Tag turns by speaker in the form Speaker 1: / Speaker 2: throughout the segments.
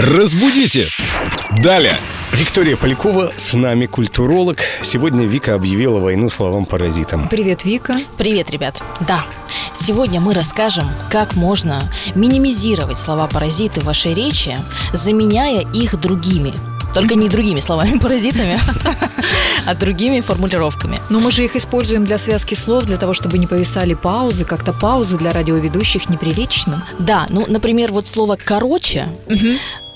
Speaker 1: Разбудите! Далее!
Speaker 2: Виктория Полякова с нами, культуролог. Сегодня Вика объявила войну словам-паразитам.
Speaker 3: Привет, Вика.
Speaker 4: Привет, ребят. Да, сегодня мы расскажем, как можно минимизировать слова-паразиты в вашей речи, заменяя их другими. Только не другими словами-паразитами, а другими формулировками.
Speaker 3: Но мы же их используем для связки слов, для того, чтобы не повисали паузы. Как-то паузы для радиоведущих неприлично.
Speaker 4: Да, ну, например, вот слово «короче»,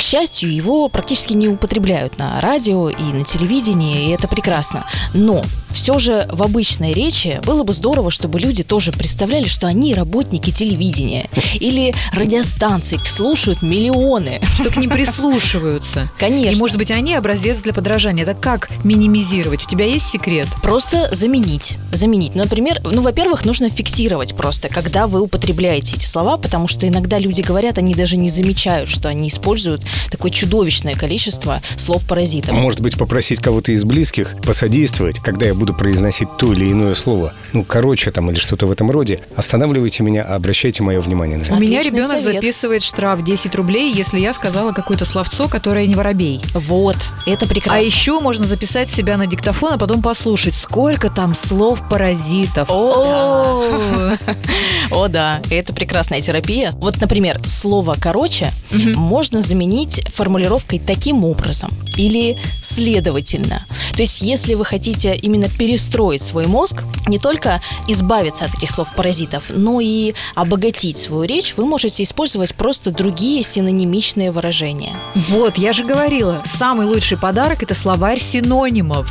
Speaker 4: к счастью, его практически не употребляют на радио и на телевидении, и это прекрасно. Но все же в обычной речи было бы здорово, чтобы люди тоже представляли, что они работники телевидения или радиостанций, слушают миллионы.
Speaker 3: К ним прислушиваются.
Speaker 4: Конечно.
Speaker 3: И, может быть, они образец для подражания. Это как минимизировать? У тебя есть секрет?
Speaker 4: Просто заменить. Заменить. Например, ну, во-первых, нужно фиксировать просто, когда вы употребляете эти слова, потому что иногда люди говорят, они даже не замечают, что они используют такое чудовищное количество слов-паразитов.
Speaker 2: Может быть, попросить кого-то из близких посодействовать, когда я буду произносить то или иное слово. Ну, короче там или что-то в этом роде. Останавливайте меня, обращайте мое внимание на это.
Speaker 3: У меня ребенок
Speaker 4: совет.
Speaker 3: записывает штраф 10 рублей, если я сказала какое-то словцо, которое не воробей.
Speaker 4: Вот, это прекрасно.
Speaker 3: А еще можно записать себя на диктофон, а потом послушать, сколько там слов паразитов.
Speaker 4: О, О, да, это прекрасная терапия. Вот, например, слово «короче» можно заменить формулировкой таким образом или следовательно. То есть, если вы хотите именно перестроить свой мозг, не только избавиться от этих слов-паразитов, но и обогатить свою речь, вы можете использовать просто другие синонимичные выражения.
Speaker 3: Вот, я же говорила, самый лучший подарок – это словарь синонимов.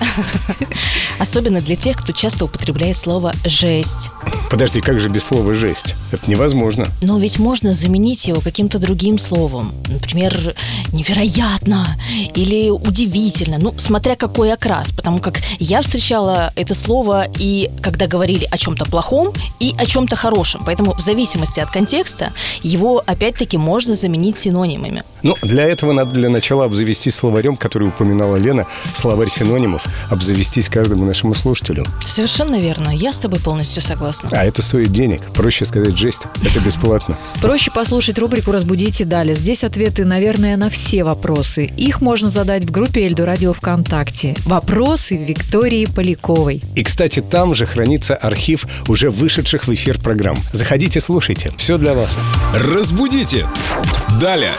Speaker 4: Особенно для тех, кто часто употребляет слово «жесть».
Speaker 2: Подожди, как же без слова «жесть»? Это невозможно.
Speaker 4: Но ведь можно заменить его каким-то другим словом. Например, невероятно или удивительно. Ну, смотря какой окрас. Потому как я встречала это слово и когда говорили о чем-то плохом, и о чем-то хорошем. Поэтому в зависимости от контекста его опять-таки можно заменить синонимами.
Speaker 2: Ну, для этого надо для начала обзавестись словарем, который упоминала Лена, словарь синонимов, обзавестись каждому нашему слушателю.
Speaker 4: Совершенно верно. Я с тобой полностью согласна.
Speaker 2: А это стоит денег. Проще сказать «жесть». Это бесплатно.
Speaker 3: Проще послушать рубрику «Разбудите далее». Здесь ответы, наверное, на все вопросы. Их можно задать в группе Эльду Радио ВКонтакте. Вопросы Виктории Поляковой.
Speaker 2: И, кстати, там же хранится архив уже вышедших в эфир программ. Заходите, слушайте. Все для вас.
Speaker 1: Разбудите! Далее!